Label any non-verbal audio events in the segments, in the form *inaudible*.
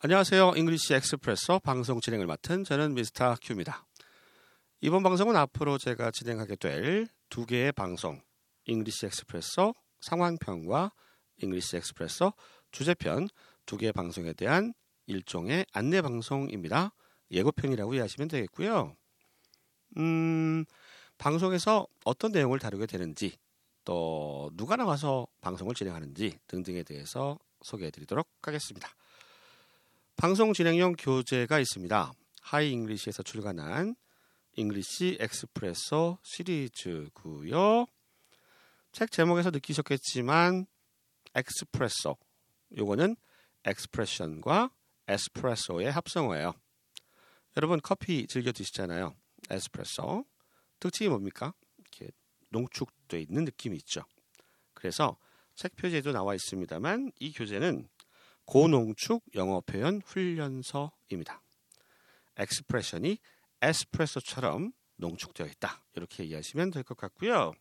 안녕하세요. English Expresso 방송 진행을 맡은 저는 Mr. Q입니다. 이번 방송은 앞으로 제가 진행하게 될 두 개의 방송, English Expresso 상황편과 English Expresso 주제편 두 개의 방송에 대한 일종의 안내 방송입니다. 예고편이라고 이해하시면 되겠고요. 음, 방송에서 어떤 내용을 다루게 되는지 또 누가 나와서 방송을 진행하는지 등등에 대해서 소개해 드리도록 하겠습니다. 방송 진행용 교재가 있습니다. Hi English에서 출간한 English Expresso 시리즈고요. 책 제목에서 느끼셨겠지만 Expresso 요거는 expression과 에스프레소의 합성어예요. 여러분 커피 즐겨 드시잖아요. 에스프레소 특징이 뭡니까? 이렇게 농축돼 있는 느낌이 있죠. 그래서 책 표지에도 나와 있습니다만 이 교재는 고농축 영어 표현 훈련서입니다. 엑스프레션이 에스프레소처럼 농축되어 있다. 이렇게 이해하시면 될 것 같고요.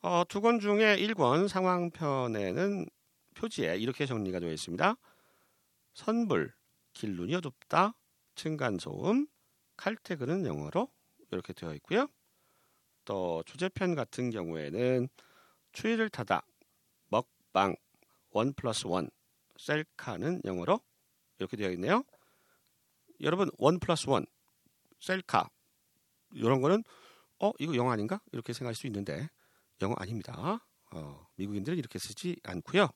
어, 두 권 중에 1권 상황편에는 표지에 이렇게 정리가 되어 있습니다. 선불, 길눈이 어둡다, 층간소음, 칼퇴근은 영어로 이렇게 되어 있고요. 또 주제편 같은 경우에는 추위를 타다, 먹방, one plus one, 셀카는 영어로 이렇게 되어 있네요. 여러분 one plus one, 셀카 이런 거는 어 이거 영어 아닌가 이렇게 생각할 수 있는데 영어 아닙니다. 어, 미국인들은 이렇게 쓰지 않고요.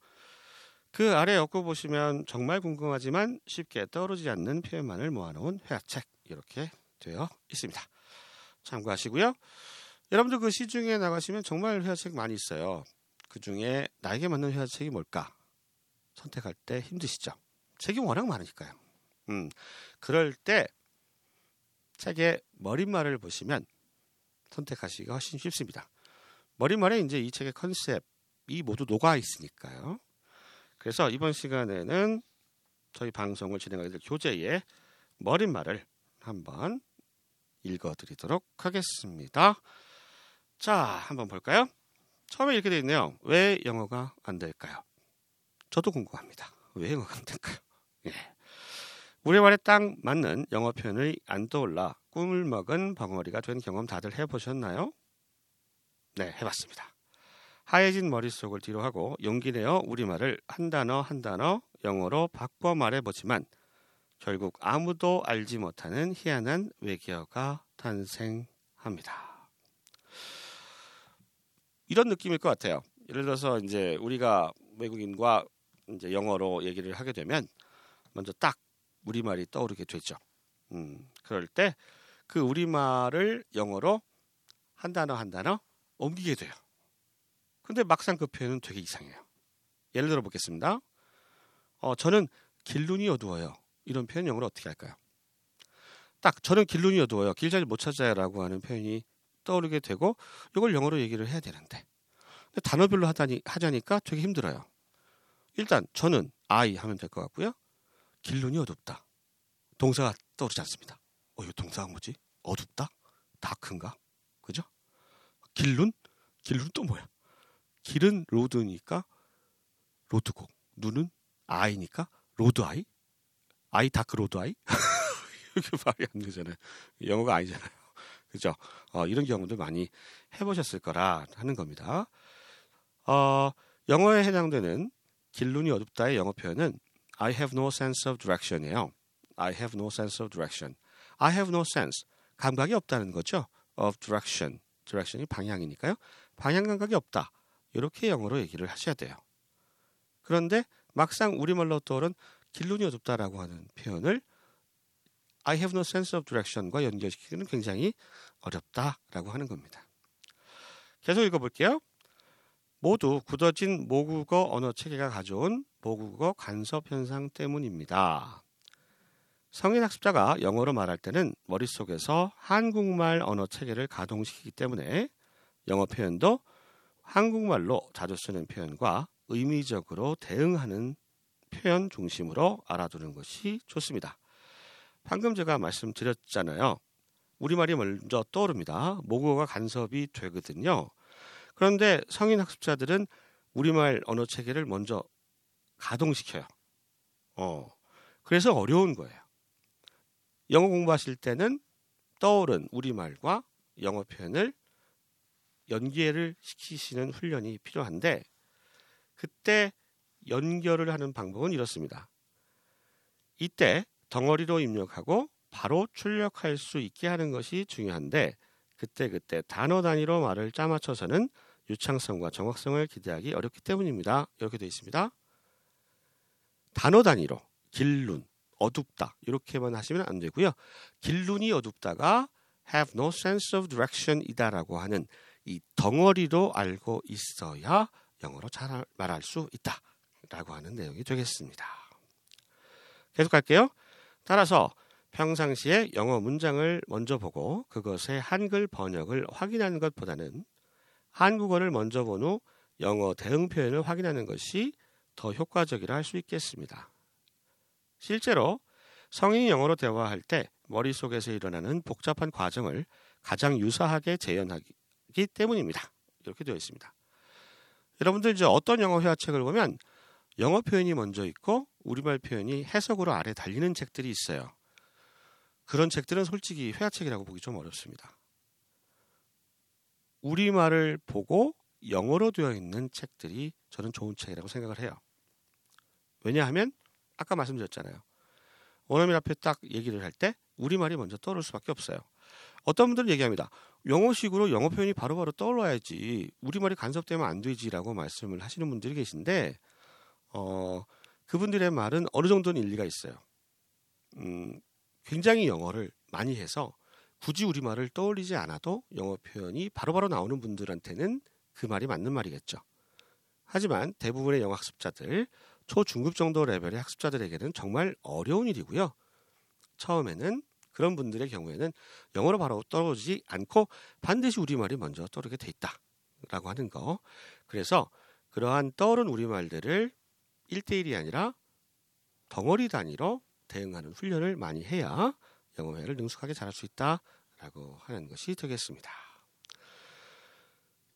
그 아래 엮어 보시면 정말 궁금하지만 쉽게 떠오르지 않는 표현만을 모아놓은 회화책 이렇게 되어 있습니다. 참고하시고요. 여러분들 그 시중에 나가시면 정말 회화책 많이 있어요. 그 중에 나에게 맞는 회화책이 뭘까 선택할 때 힘드시죠? 책이 워낙 많으니까요. 음, 그럴 때 책의 머릿말을 보시면 선택하시기가 훨씬 쉽습니다. 머릿말에 이제 이 책의 컨셉이 모두 녹아 있으니까요. 그래서 이번 시간에는 저희 방송을 진행하게 될 교재의 머릿말을 한번 읽어드리도록 하겠습니다. 자, 한번 볼까요? 처음에 이렇게 되어 있네요. 왜 영어가 안 될까요? 저도 궁금합니다. 왜 될까요? 예. 우리말에 딱 맞는 영어 표현이 안 떠올라 꿈을 먹은 벙어리가 된 경험 다들 해보셨나요? 네, 해봤습니다. 하얘진 머릿속을 뒤로 하고 용기 내어 우리말을 한 단어 한 단어 영어로 바꿔 말해보지만 결국 아무도 알지 못하는 희한한 외계어가 탄생합니다. 이런 느낌일 것 같아요. 예를 들어서 이제 우리가 외국인과 이제 영어로 얘기를 하게 되면 먼저 딱 우리말이 떠오르게 되죠. 음, 그럴 때 그 우리말을 영어로 한 단어 한 단어 옮기게 돼요. 근데 막상 그 표현은 되게 이상해요. 예를 들어 보겠습니다. 어, 저는 길눈이 어두워요. 이런 표현 영어로 어떻게 할까요? 딱 저는 길눈이 어두워요. 길 잘 못 찾아요라고 하는 표현이 떠오르게 되고 이걸 영어로 얘기를 해야 되는데 단어별로 하다니 하자니까 되게 힘들어요. 일단 저는 I 하면 될 것 같고요. 길눈이 어둡다. 동사가 떠오르지 않습니다. 어, 이거 동사가 뭐지? 어둡다? 다크인가? 그죠? 길눈? 길눈 또 뭐야? 길은 road니까 road고 눈은 아이니까 로드 아이? 아이 다크 로드 아이? *laughs* 이렇게 말이 안 되잖아요. 영어가 아니잖아요. 그죠? 어, 이런 경우도 많이 해보셨을 거라 하는 겁니다. 어, 영어에 해당되는 길눈이 어둡다의 영어 표현은 I have no sense of direction이에요. I have no sense of direction. I have no sense. 감각이 없다는 거죠. of direction. direction이 방향이니까요. 방향 감각이 없다. 이렇게 영어로 얘기를 하셔야 돼요. 그런데 막상 우리말로 떠오른 길눈이 어둡다라고 하는 표현을 I have no sense of direction과 연결시키기는 굉장히 어렵다라고 하는 겁니다. 계속 읽어볼게요. 모두 굳어진 모국어 언어 체계가 가져온 모국어 간섭 현상 때문입니다. 성인 학습자가 영어로 말할 때는 머릿속에서 한국말 언어 체계를 가동시키기 때문에 영어 표현도 한국말로 자주 쓰는 표현과 의미적으로 대응하는 표현 중심으로 알아두는 것이 좋습니다. 방금 제가 말씀드렸잖아요. 우리말이 먼저 떠오릅니다. 모국어가 간섭이 되거든요. 그런데 성인 학습자들은 우리말 언어 체계를 먼저 가동시켜요. 어, 그래서 어려운 거예요. 영어 공부하실 때는 떠오른 우리말과 영어 표현을 연계를 시키시는 훈련이 필요한데 그때 연결을 하는 방법은 이렇습니다. 이때 덩어리로 입력하고 바로 출력할 수 있게 하는 것이 중요한데 그때그때 단어 단위로 말을 짜맞춰서는 유창성과 정확성을 기대하기 어렵기 때문입니다. 이렇게 되어 있습니다. 단어 단위로 길눈, 어둡다 이렇게만 하시면 안 되고요. 길눈이 어둡다가 have no sense of direction 이다라고 하는 이 덩어리로 알고 있어야 영어로 잘 말할 수 있다라고 하는 내용이 되겠습니다. 계속 갈게요. 따라서 평상시에 영어 문장을 먼저 보고 그것의 한글 번역을 확인하는 것보다는 한국어를 먼저 본 후 영어 대응 표현을 확인하는 것이 더 효과적이라 할 수 있겠습니다. 실제로 성인이 영어로 대화할 때 머릿속에서 일어나는 복잡한 과정을 가장 유사하게 재현하기 때문입니다. 이렇게 되어 있습니다. 여러분들 이제 어떤 영어 회화책을 보면 영어 표현이 먼저 있고 우리말 표현이 해석으로 아래 달리는 책들이 있어요. 그런 책들은 솔직히 회화책이라고 보기 좀 어렵습니다. 우리말을 보고 영어로 되어 있는 책들이 저는 좋은 책이라고 생각을 해요. 왜냐하면 아까 말씀드렸잖아요. 원어민 앞에 딱 얘기를 할 때 우리말이 먼저 떠오를 수밖에 없어요. 어떤 분들은 얘기합니다. 영어식으로 영어 표현이 바로바로 떠올라야지 우리말이 간섭되면 안 되지라고 말씀을 하시는 분들이 계신데 어, 그분들의 말은 어느 정도는 일리가 있어요. 음, 굉장히 영어를 많이 해서 굳이 우리말을 떠올리지 않아도 영어 표현이 바로바로 나오는 분들한테는 그 말이 맞는 말이겠죠. 하지만 대부분의 영어 학습자들, 초중급 정도 레벨의 학습자들에게는 정말 어려운 일이고요. 처음에는 그런 분들의 경우에는 영어로 바로 떨어지지 않고 반드시 우리말이 먼저 떠오르게 돼 있다라고 하는 거. 그래서 그러한 떠오른 우리말들을 1대1이 아니라 덩어리 단위로 대응하는 훈련을 많이 해야 영어 회화를 능숙하게 잘할 수 있다라고 하는 것이 되겠습니다.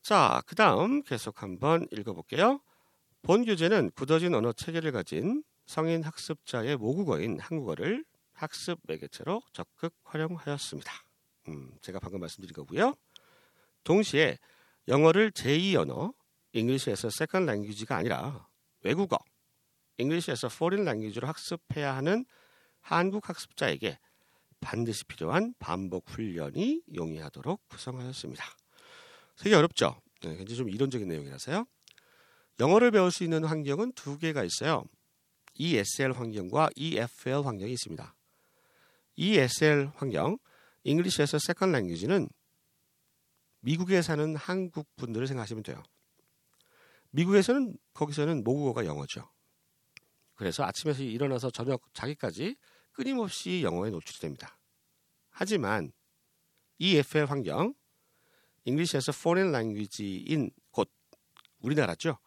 자, 그 다음 계속 한번 읽어볼게요. 본 교재는 굳어진 언어 체계를 가진 성인 학습자의 모국어인 한국어를 학습 매개체로 적극 활용하였습니다. 음, 제가 방금 말씀드린 거고요. 동시에 영어를 제2 언어, English as a second language가 아니라 외국어, English as a foreign language로 학습해야 하는 한국 학습자에게 반드시 필요한 반복 훈련이 용이하도록 구성하였습니다. 되게 어렵죠? 네, 굉장히 좀 이론적인 내용이라서요. 영어를 배울 수 있는 환경은 두 개가 있어요. ESL 환경과 EFL 환경이 있습니다. ESL 환경, English as a second language는 미국에 사는 한국 분들을 생각하시면 돼요. 미국에서는 거기서는 모국어가 영어죠. 그래서 아침에서 일어나서 저녁 자기까지 끊임없이 영어에 노출이 됩니다. 하지만 EFL 환경, 잉글리시에서 foreign language인 곳 우리나라죠.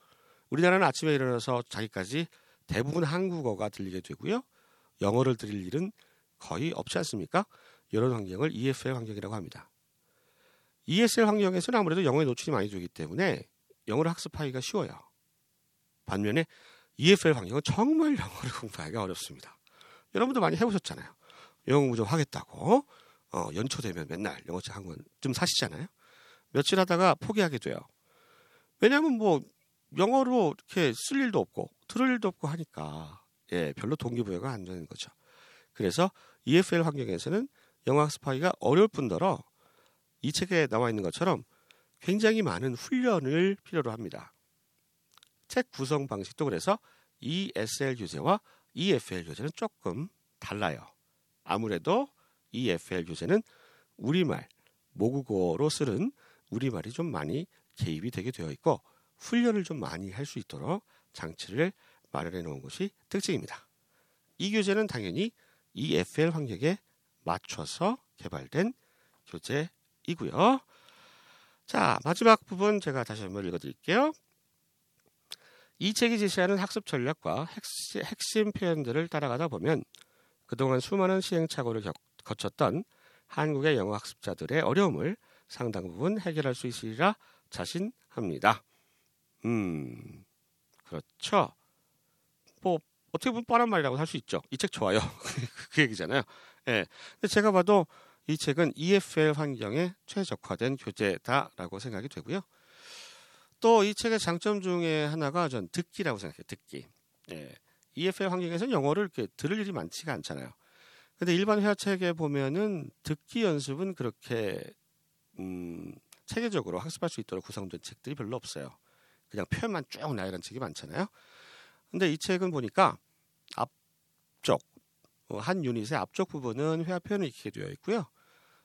우리나라는 아침에 일어나서 자기까지 대부분 한국어가 들리게 되고요. 영어를 들릴 일은 거의 없지 않습니까? 이런 환경을 EFL 환경이라고 합니다. ESL 환경에서는 아무래도 영어에 노출이 많이 되기 때문에 영어를 학습하기가 쉬워요. 반면에 EFL 환경은 정말 영어를 *laughs* 공부하기가 어렵습니다. 여러분도 많이 해보셨잖아요. 영어 공부 좀 하겠다고 어, 연초되면 맨날 영어책 한 권 좀 사시잖아요. 며칠 하다가 포기하게 돼요. 왜냐하면 뭐 영어로 이렇게 쓸 일도 없고 들을 일도 없고 하니까 예 별로 동기부여가 안 되는 거죠. 그래서 EFL 환경에서는 영어 학습하기가 어려울 뿐더러 이 책에 나와 있는 것처럼 굉장히 많은 훈련을 필요로 합니다. 책 구성 방식도 그래서 ESL 교재와 EFL 교재는 조금 달라요. 아무래도 EFL 교재는 우리말, 모국어로 쓰는 우리말이 좀 많이 개입이 되게 되어 있고 훈련을 좀 많이 할 수 있도록 장치를 마련해 놓은 것이 특징입니다. 이 교재는 당연히 EFL 환경에 맞춰서 개발된 교재이고요. 자, 마지막 부분 제가 다시 한번 읽어 드릴게요. 이 책이 제시하는 학습 전략과 핵심 표현들을 따라가다 보면 그동안 수많은 시행착오를 거쳤던 한국의 영어 학습자들의 어려움을 상당 부분 해결할 수 있으리라 자신합니다. 음, 그렇죠. 뭐 어떻게 보면 뻔한 말이라고 할 수 있죠. 이 책 좋아요. *laughs* 그 얘기잖아요. 예. 근데 제가 봐도 이 책은 EFL 환경에 최적화된 교재다라고 생각이 되고요. 또 이 책의 장점 중에 하나가 전 듣기라고 생각해요. 듣기. 예. EFL 환경에서는 영어를 이렇게 들을 일이 많지가 않잖아요. 근데 일반 회화책에 보면은 듣기 연습은 그렇게 음, 체계적으로 학습할 수 있도록 구성된 책들이 별로 없어요. 그냥 표현만 쭉 나열한 책이 많잖아요. 근데 이 책은 보니까 앞쪽 어, 한 유닛의 앞쪽 부분은 회화 표현을 익히게 되어 있고요.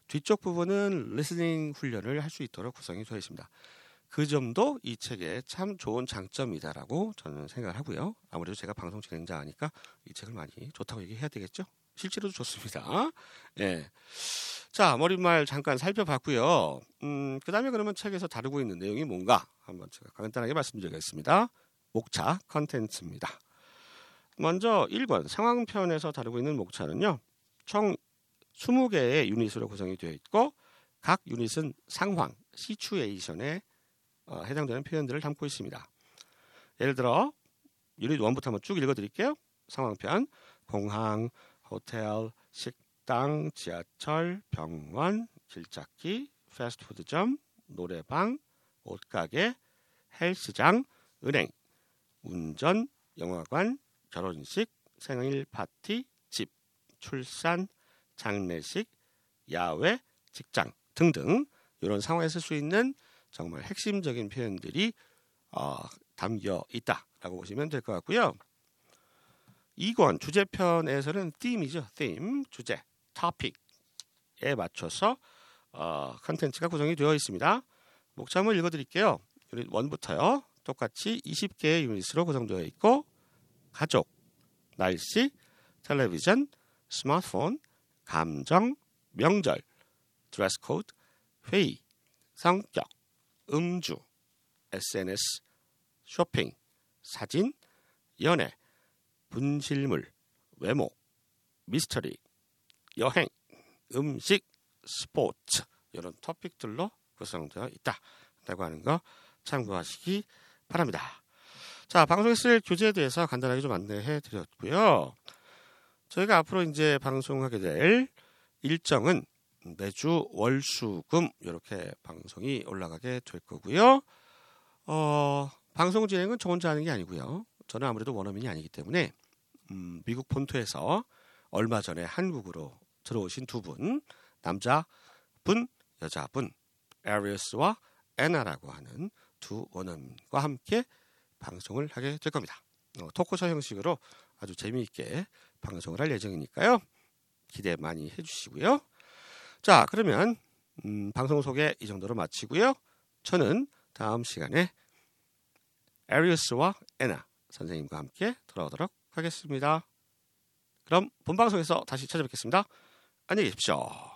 뒤쪽 부분은 listening 훈련을 할 수 있도록 구성이 되어 있습니다. 그 점도 이 책의 참 좋은 장점이다라고 저는 생각을 하고요. 아무래도 제가 방송 진행자니까 이 책을 많이 좋다고 얘기해야 되겠죠. 실제로도 좋습니다. 예. 자, 머릿말 잠깐 살펴봤고요. 음, 그 다음에 그러면 책에서 다루고 있는 내용이 뭔가 한번 제가 간단하게 말씀드리겠습니다. 목차 컨텐츠입니다. 먼저 1번 상황편에서 다루고 있는 목차는요. 총 20개의 유닛으로 구성이 되어 있고 각 유닛은 상황, 시츄에이션에 어, 해당되는 표현들을 담고 있습니다. 예를 들어 유닛 1부터 한번 쭉 읽어드릴게요. 상황편, 공항, 호텔, 식당, 지하철, 병원, 길찾기, 패스트푸드점, 노래방, 옷가게, 헬스장, 은행, 운전, 영화관, 결혼식, 생일 파티, 집, 출산, 장례식, 야외, 직장 등등 이런 상황에 쓸 수 있는 정말 핵심적인 표현들이 어, 담겨 있다라고 보시면 될 것 같고요. 2권 주제편에서는 theme이죠. theme, 주제, topic에 맞춰서 어, 컨텐츠가 구성이 되어 있습니다. 목차 한번 읽어드릴게요. 유닛 1부터요. 똑같이 20개의 유닛으로 구성되어 있고 가족, 날씨, 텔레비전, 스마트폰, 감정, 명절, dress code, 회의, 성격, 음주, SNS, 쇼핑, 사진, 연애, 분실물, 외모, 미스터리, 여행, 음식, 스포츠 이런 토픽들로 구성되어 있다라고 하는 거 참고하시기 바랍니다. 자, 방송에 쓸 교재에 대해서 간단하게 좀 안내해 드렸고요. 저희가 앞으로 이제 방송하게 될 일정은 매주 월수금 이렇게 방송이 올라가게 될 거고요. 어, 방송 진행은 저 혼자 하는 게 아니고요. 저는 아무래도 원어민이 아니기 때문에 음, 미국 본토에서 얼마 전에 한국으로 들어오신 두 분, 남자분, 여자분, 에리어스와 에나라고 하는 두 원어민과 함께 방송을 하게 될 겁니다. 어, 토크쇼 형식으로 아주 재미있게 방송을 할 예정이니까요. 기대 많이 해주시고요. 자, 그러면 음, 방송 소개 이 정도로 마치고요. 저는 다음 시간에 에리어스와 에나 선생님과 함께 돌아오도록 하겠습니다. 그럼 본 방송에서 다시 찾아뵙겠습니다. 안녕히 계십시오.